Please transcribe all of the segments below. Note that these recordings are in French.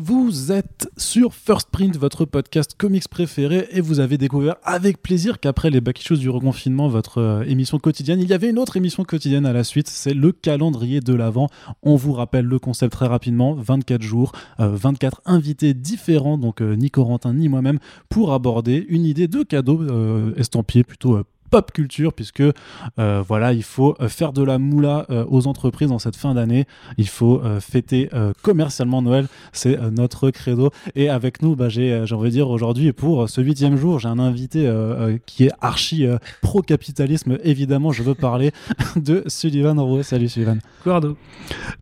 Vous êtes sur First Print, votre podcast comics préféré, et vous avez découvert avec plaisir qu'après les back du reconfinement, votre euh, émission quotidienne, il y avait une autre émission quotidienne à la suite, c'est le calendrier de l'Avent. On vous rappelle le concept très rapidement 24 jours, 24 euh, invités différents, donc euh, ni Corentin ni moi-même, pour aborder une idée de cadeau estampillé plutôt pop culture puisque euh, voilà il faut euh, faire de la moula euh, aux entreprises dans cette fin d'année. Il faut fêter commercialement Noël. C'est notre credo. Et avec nous bah, j'ai envie de dire aujourd'hui pour ce huitième jour j'ai un invité qui est archi pro capitalisme évidemment. Je veux parler de Sullivan Rowe. Salut Sullivan. Cordo.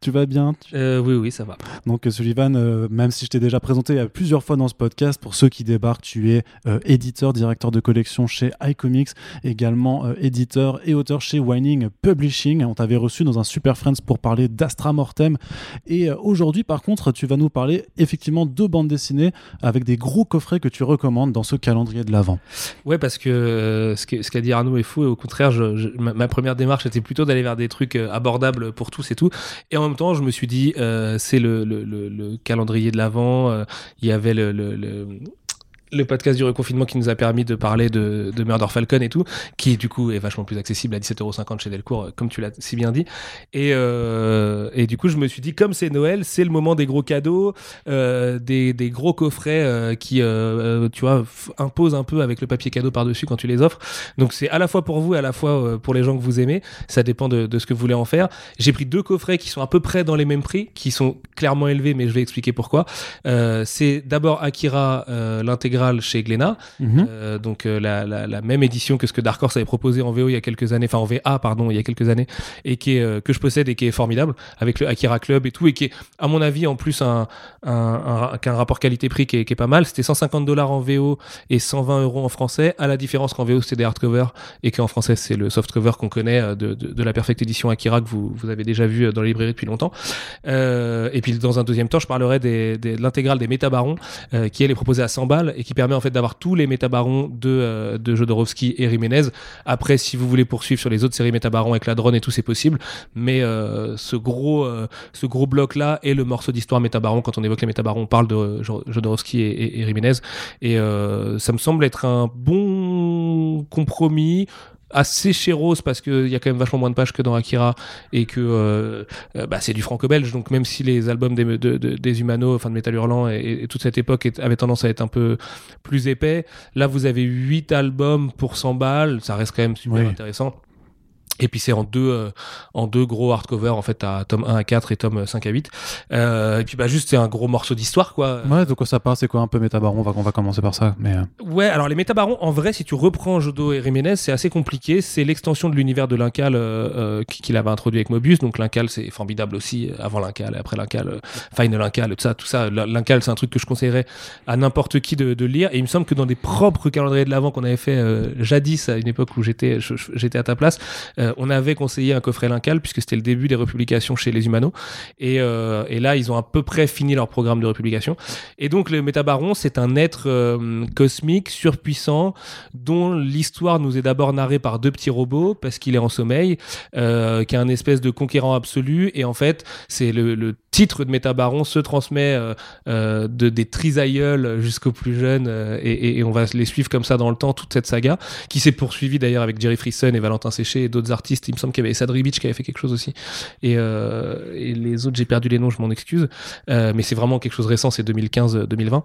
Tu vas bien? Oui oui ça va. Donc Sullivan même si je t'ai déjà présenté plusieurs fois dans ce podcast pour ceux qui débarquent tu es éditeur directeur de collection chez iComics. Et également euh, éditeur et auteur chez Whining Publishing. On t'avait reçu dans un Super Friends pour parler d'Astra Mortem. Et euh, aujourd'hui, par contre, tu vas nous parler effectivement de bandes dessinées avec des gros coffrets que tu recommandes dans ce calendrier de l'Avent. Ouais, parce que euh, ce qu'a dit Arnaud est fou. Et au contraire, ma, première démarche était plutôt d'aller vers des trucs abordables pour tous et tout. Et en même temps, je me suis dit, c'est le, calendrier de l'Avent. Il y avait le le podcast du reconfinement qui nous a permis de parler de, de Murder Falcon et tout, qui du coup est vachement plus accessible à 17,50€ chez Delcourt, euh, comme tu l'as si bien dit. Et, euh, et du coup, je me suis dit, comme c'est Noël, c'est le moment des gros cadeaux, euh, des, des, gros coffrets qui, tu vois, imposent un peu avec le papier cadeau par-dessus quand tu les offres. Donc c'est à la fois pour vous à la fois pour les gens que vous aimez. Ça dépend de, de ce que vous voulez en faire. J'ai pris deux coffrets qui sont à peu près dans les mêmes prix, qui sont clairement élevés, mais je vais expliquer pourquoi. c'est d'abord Akira, l'intégral chez Glénat, mhm. euh, donc euh, la, même édition que ce que Dark Horse avait proposé en VO il y a quelques années, enfin en VA pardon, il y a quelques années, et qui est, euh, que je possède et qui est formidable avec le Akira Club et tout, et qui est à mon avis en plus un, un, un, rapport qualité-prix qui, est, pas mal. C'était 150 dollars en VO et 120 euros en français, à la différence qu'en VO c'était des hardcovers et qu'en français c'est le softcover qu'on connaît de, de, la Perfect Edition Akira que vous, vous avez déjà vu dans la librairie depuis longtemps. et puis dans un deuxième temps, je parlerai des, de l'intégrale des Métabarons qui elle est proposée à 100 balles et qui permet en fait d'avoir tous les métabarons de, euh, de Jodorowsky et Jiménez. Après, si vous voulez poursuivre sur les autres séries métabarons avec la drone et tout, c'est possible. Mais euh, ce gros, euh, ce gros bloc là est le morceau d'histoire métabaron. Quand on évoque les métabarons, on parle de Jodorowsky et, et, et. Et ça me semble être un bon compromis assez chéros parce qu'il y a quand même vachement moins de pages que dans Akira et que euh, euh, bah, c'est du franco-belge. Donc même si les albums des, de, des Humano, enfin de Metal Hurlant et, toute cette époque avaient tendance à être un peu plus épais là vous avez 8 albums pour 100 balles. Ça reste quand même super intéressant et puis c'est en deux euh, en deux gros hardcover en fait à tome 1 à 4 et tome 5 à 8 euh, et puis bah juste c'est un gros morceau d'histoire quoi. Ouais de quoi ça parle c'est quoi un peu Métabaron? On va, on va commencer par ça mais euh. ouais alors les Métabarons en vrai si tu reprends Jodo et Jiménez c'est assez compliqué. C'est l'extension de l'univers de Lincal euh, qu'il avait introduit avec Mobius. Donc Lincal c'est formidable aussi avant Lincal et après Lincal Final Lincal tout ça tout ça. Lincal c'est un truc que je conseillerais à n'importe qui de, de, lire. Et il me semble que dans des propres calendriers de l'avant qu'on avait fait jadis à une époque où j'étais j'étais à ta place euh, on avait conseillé un coffret Lincal puisque c'était le début des republications chez les Humano. Et, euh, et, là, ils ont à peu près fini leur programme de republication. Et donc, le Métabaron, c'est un être euh, cosmique, surpuissant, dont l'histoire nous est d'abord narrée par deux petits robots parce qu'il est en sommeil, qui est un espèce de conquérant absolu. Et en fait, c'est le, titre de Métabaron se transmet de des trisaïeuls jusqu'aux plus jeunes et, on va les suivre comme ça dans le temps toute cette saga qui s'est poursuivie d'ailleurs avec Jerry Friesen et Valentin Séché et d'autres artistes. Il me semble qu'il y avait Sadri Beach qui avait fait quelque chose aussi. Et, euh, les autres, j'ai perdu les noms, je m'en excuse. Euh, mais c'est vraiment quelque chose récent, c'est 2015-2020.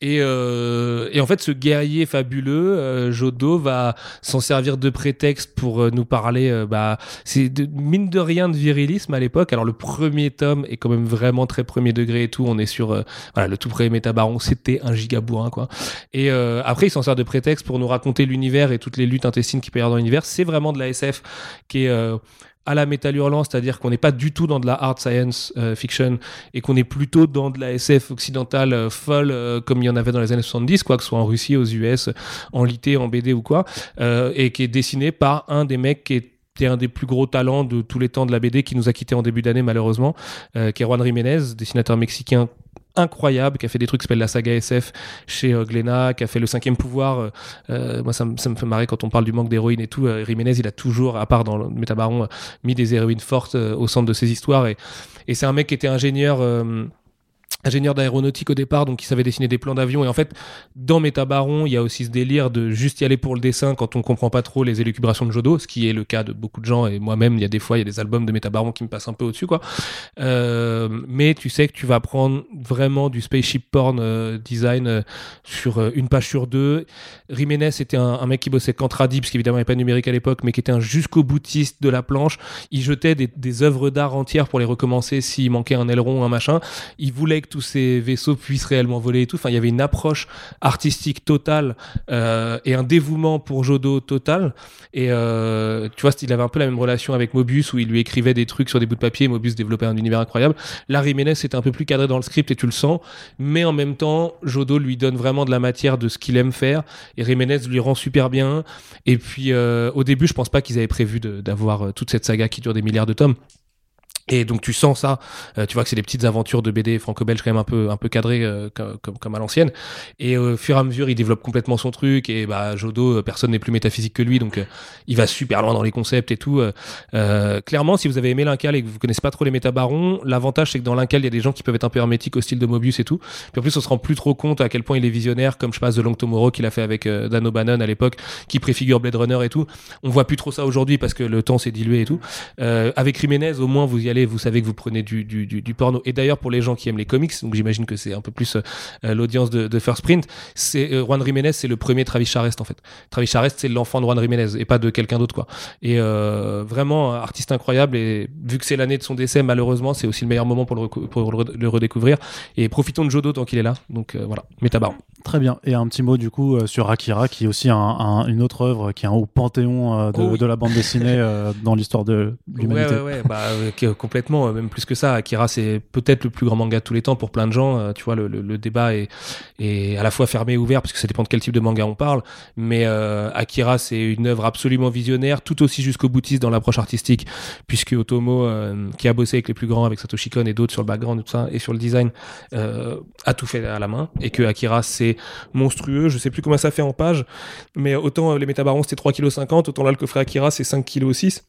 Et, euh, et, en fait, ce guerrier fabuleux, euh, Jodo, va s'en servir de prétexte pour euh, nous parler. Bah, c'est mine de rien de virilisme à l'époque. Alors le premier tome est quand même vraiment très premier degré et tout. On est sur le tout premier Métabaron, c'était un gigabourrin quoi. Et après, il s'en sert de prétexte pour nous raconter l'univers et toutes les luttes intestines qui peut y avoir dans l'univers. C'est vraiment de la SF qui est à la métal hurlant, c'est-à-dire qu'on n'est pas du tout dans de la hard science euh, fiction et qu'on est plutôt dans de la SF occidentale euh, folle euh, comme il y en avait dans les années 70, quoi que ce soit en Russie, aux US, en LIT, en BD ou quoi, et qui est dessiné par un des mecs qui était un des plus gros talents de tous les temps de la BD qui nous a quitté en début d'année malheureusement, qui est Juan Jiménez, dessinateur mexicain incroyable, qui a fait des trucs qui s'appellent la saga SF chez euh, Glénat, qui a fait le cinquième pouvoir. Euh, euh moi, ça, me fait marrer quand on parle du manque d'héroïne et tout. Euh, il a toujours, à part dans le Métabaron, mis des héroïnes fortes au centre de ses histoires. Et c'est un mec qui était ingénieur ingénieur d'aéronautique au départ, donc il savait dessiner des plans d'avion. Et en fait, dans Métabaron, il y a aussi ce délire de juste y aller pour le dessin quand on comprend pas trop les élucubrations de Jodo, ce qui est le cas de beaucoup de gens. Et moi-même, il y a des fois, il y a des albums de Métabaron qui me passent un peu au-dessus, quoi. Euh, mais tu sais que tu vas prendre vraiment du spaceship porn euh, design euh, sur euh, une page sur deux. Jiménez était un, mec qui bossait qu'en tradi, parce qu'évidemment, il n'y avait pas de numérique à l'époque, mais qui était un jusqu'au boutiste de la planche. Il jetait des, des œuvres d'art entières pour les recommencer s'il manquait un aileron ou un machin. Il voulait que tous ces vaisseaux puissent réellement voler et tout. Enfin, il y avait une approche artistique totale euh, et un dévouement pour Jodo total. Et euh, tu vois, il avait un peu la même relation avec Mobius où il lui écrivait des trucs sur des bouts de papier. Mobius développait un univers incroyable. Là, Jiménez était un peu plus cadré dans le script et tu le sens. Mais en même temps, Jodo lui donne vraiment de la matière de ce qu'il aime faire et Jiménez lui rend super bien. Et puis, euh, au début, je pense pas qu'ils avaient prévu d'avoir toute cette saga qui dure des milliards de tomes. Et donc tu sens ça, euh, tu vois que c'est des petites aventures de BD franco-belge quand même un peu un peu cadrées euh, comme, comme à l'ancienne. Et au fur et à mesure, il développe complètement son truc. Et bah Jodo, euh, personne n'est plus métaphysique que lui, donc euh, il va super loin dans les concepts et tout. Euh, euh, clairement, si vous avez aimé l'Incal et que vous connaissez pas trop les métabarons, l'avantage c'est que dans l'Incal il y a des gens qui peuvent être un peu hermétiques au style de Mobius et tout. Puis en plus, on se rend plus trop compte à quel point il est visionnaire, comme je passe The Long Tomorrow qu'il a fait avec Dan O'Bannon à l'époque, qui préfigure Blade Runner et tout. On voit plus trop ça aujourd'hui parce que le temps s'est dilué et tout. Avec Jiménez, au moins, vous allez, vous savez que vous prenez du, du, du, du porno. Et d'ailleurs, pour les gens qui aiment les comics, donc j'imagine que c'est un peu plus euh, l'audience de, de First Print, c'est euh, Juan Jiménez, c'est le premier Travis Charest en fait. Travis Charest, c'est l'enfant de Juan Jiménez et pas de quelqu'un d'autre quoi. Et euh, vraiment, artiste incroyable. Et vu que c'est l'année de son décès, malheureusement, c'est aussi le meilleur moment pour le, pour le, le redécouvrir. Et profitons de Jodo tant qu'il est là. Donc euh, voilà, Métabaron. Très bien. Et un petit mot du coup euh, sur Akira, qui est aussi un- un- une autre œuvre qui est un haut panthéon euh, de, Oh oui. de la bande dessinée euh, dans l'histoire de Ouais, l'humanité. ouais, ouais, bah, euh, que- complètement, euh, même plus que ça. Akira, c'est peut-être le plus grand manga de tous les temps pour plein de gens. euh, tu vois, le, débat est, à la fois fermé et ouvert, parce que ça dépend de quel type de manga on parle. Mais euh, Akira, c'est une œuvre absolument visionnaire, tout aussi jusqu'au boutiste dans l'approche artistique, puisque Otomo, qui a bossé avec les plus grands, avec Satoshi Kon et d'autres sur le background et tout ça, et sur le design, a tout fait à la main. Et que Akira, c'est monstrueux. Je sais plus comment ça fait en page, mais autant les métabarons, c'était 3,50 kg, autant là, le coffret Akira, c'est 5,6 kg.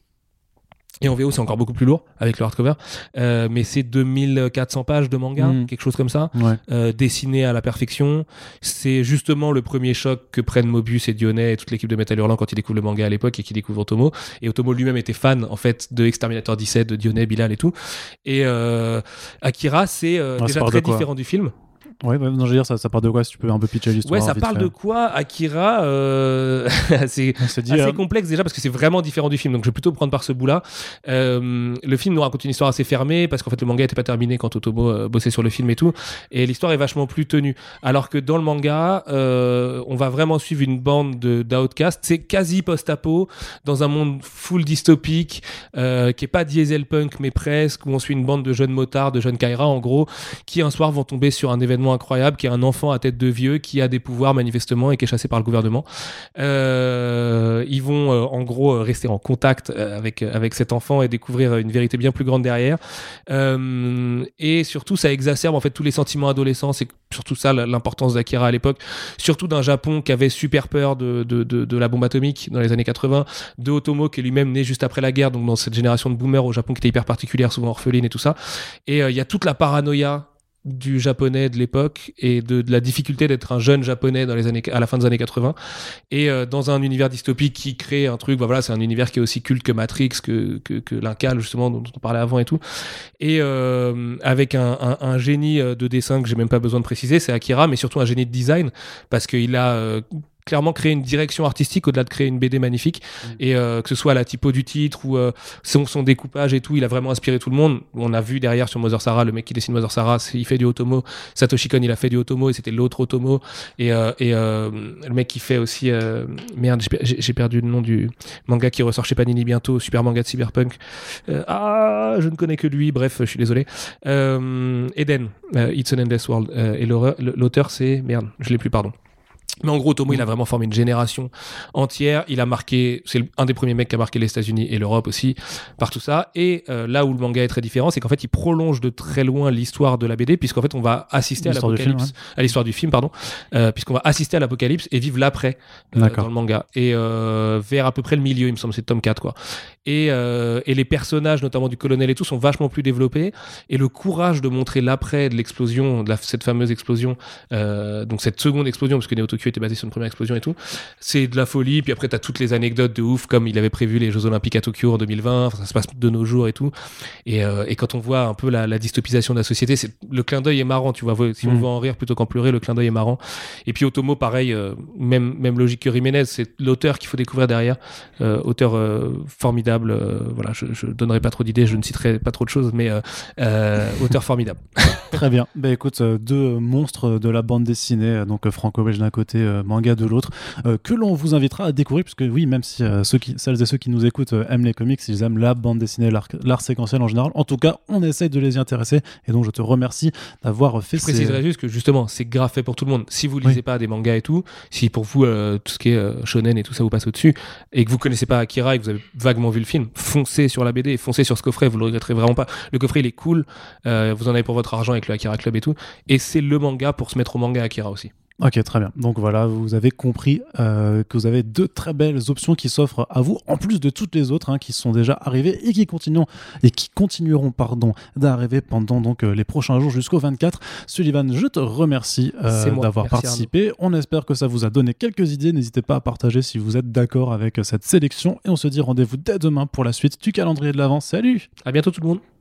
Et en VO, c'est encore beaucoup plus lourd avec le hardcover. Euh, mais c'est 2400 pages de manga, Mm. quelque chose comme ça, Ouais. euh, dessiné à la perfection. C'est justement le premier choc que prennent Mobius et Dionnet et toute l'équipe de Metal Hurlant quand ils découvrent le manga à l'époque et qu'ils découvrent Otomo. Et Otomo lui-même était fan, en fait, de Exterminator 17, de Dionnet, Bilal et tout. Et euh, Akira, c'est euh, ça déjà très différent du film. Ouais, ouais, non, je veux dire, ça, ça parle de quoi si tu peux un peu pitcher l'histoire Ouais, ça parle fait. de quoi Akira euh, C'est assez euh, complexe déjà parce que c'est vraiment différent du film donc je vais plutôt prendre par ce bout là euh, le film nous raconte une histoire assez fermée parce qu'en fait le manga était pas terminé quand Otomo euh, bossait sur le film et tout et l'histoire est vachement plus tenue. Alors que dans le manga euh, on va vraiment suivre une bande de d'outcasts. C'est quasi post-apo dans un monde full dystopique euh, qui est pas diesel punk mais presque où on suit une bande de jeunes motards de jeunes Kaira en gros qui un soir vont tomber sur un événement incroyable qui est un enfant à tête de vieux qui a des pouvoirs manifestement et qui est chassé par le gouvernement euh, ils vont euh, en gros euh, rester en contact avec avec cet enfant et découvrir une vérité bien plus grande derrière. Et surtout, ça exacerbe en fait tous les sentiments adolescents. C'est surtout ça l'importance d'Akira à l'époque, surtout d'un Japon qui avait super peur de, de, de, la bombe atomique dans les années 80, de Otomo qui est lui-même né juste après la guerre, donc dans cette génération de boomers au Japon qui était hyper particulière, souvent orpheline et tout ça. Et il y a toute la paranoïa du japonais de l'époque et de, de la difficulté d'être un jeune japonais dans les années à la fin des années 80 et euh, dans un univers dystopique qui crée un truc bah voilà c'est un univers qui est aussi culte que Matrix que que, que l'Incal justement dont on parlait avant et tout. Et euh, avec un, un, un génie euh, de dessin que j'ai même pas besoin de préciser c'est Akira mais surtout un génie de design parce qu'il a euh, clairement créé une direction artistique au-delà de créer une BD magnifique. Et euh, que ce soit la typo du titre ou euh, son, son découpage et tout il a vraiment inspiré tout le monde. On a vu derrière sur Mother Sarah le mec qui dessine Mother Sarah il fait du Otomo. Satoshi Kon il a fait du Otomo et c'était l'autre Otomo. Et, euh, et le mec qui fait aussi merde j'ai per- j'ai j'ai perdu le nom du manga qui ressort chez Panini bientôt super manga de cyberpunk. Ah je ne connais que lui. Bref je suis désolé. Eden It's an Endless World. Et l'auteur c'est merde je l'ai plus pardon Mais en gros, Tomo, il Mm. a vraiment formé une génération entière. Il a marqué, c'est un des premiers mecs qui a marqué les États-Unis et l'Europe aussi par tout ça. Et euh, là où le manga est très différent, c'est qu'en fait, il prolonge de très loin l'histoire de la BD, puisqu'en fait, on va assister à l'apocalypse, à l'histoire du film, pardon, euh, puisqu'on va assister à l'apocalypse et vivre l'après euh, dans le manga. Et euh, vers à peu près le milieu, il me semble, c'est tome 4, quoi. Et, et les personnages, notamment du colonel et tout, sont vachement plus développés. Et le courage de montrer l'après de l'explosion, de la- cette fameuse explosion, donc cette seconde explosion, parce que Neo Était basé sur une première explosion et tout, c'est de la folie. Puis après, t'as toutes les anecdotes de ouf, comme il avait prévu les Jeux Olympiques à Tokyo en 2020. Enfin, ça se passe de nos jours et tout. Et, euh, et quand on voit un peu la, la dystopisation de la société, c'est le clin d'œil est marrant. Tu vois, si on Mm. veut en rire plutôt qu'en pleurer, le clin d'œil est marrant. Et puis Otomo, pareil, euh, même même logique que Jiménez, c'est l'auteur qu'il faut découvrir derrière. Euh, auteur formidable. voilà, je, je donnerai pas trop d'idées, je ne citerai pas trop de choses, mais auteur formidable. Très bien. Bah écoute, euh, deux monstres de la bande dessinée, euh, donc euh, franco-belge d'un côté, manga de l'autre, que l'on vous invitera à découvrir, puisque oui, même si ceux qui, celles et ceux qui nous écoutent aiment les comics, ils aiment la bande dessinée, l'art séquentiel en général. En tout cas, on essaye de les y intéresser, et donc je te remercie d'avoir fait Je préciserai ces... juste que justement, c'est grave fait pour tout le monde. Si vous lisez Oui. pas des mangas et tout, si pour vous euh, tout ce qui est euh, shonen et tout ça vous passe au-dessus, et que vous connaissez pas Akira et que vous avez vaguement vu le film, foncez sur la BD, foncez sur ce coffret, vous le regretterez vraiment pas. Le coffret il est cool, euh, vous en avez pour votre argent avec le Akira Club et tout, et c'est le manga pour se mettre au manga Akira aussi. Ok, très bien. Donc voilà, vous avez compris euh, que vous avez deux très belles options qui s'offrent à vous, en plus de toutes les autres hein, qui sont déjà arrivées et qui continuent et qui continueront pardon d'arriver pendant donc euh, les prochains jours jusqu'au 24. Sullivan, je te remercie euh, d'avoir participé. On espère que ça vous a donné quelques idées. N'hésitez pas à partager si vous êtes d'accord avec cette sélection et on se dit rendez-vous dès demain pour la suite du calendrier de l'avant. Salut À bientôt tout le monde.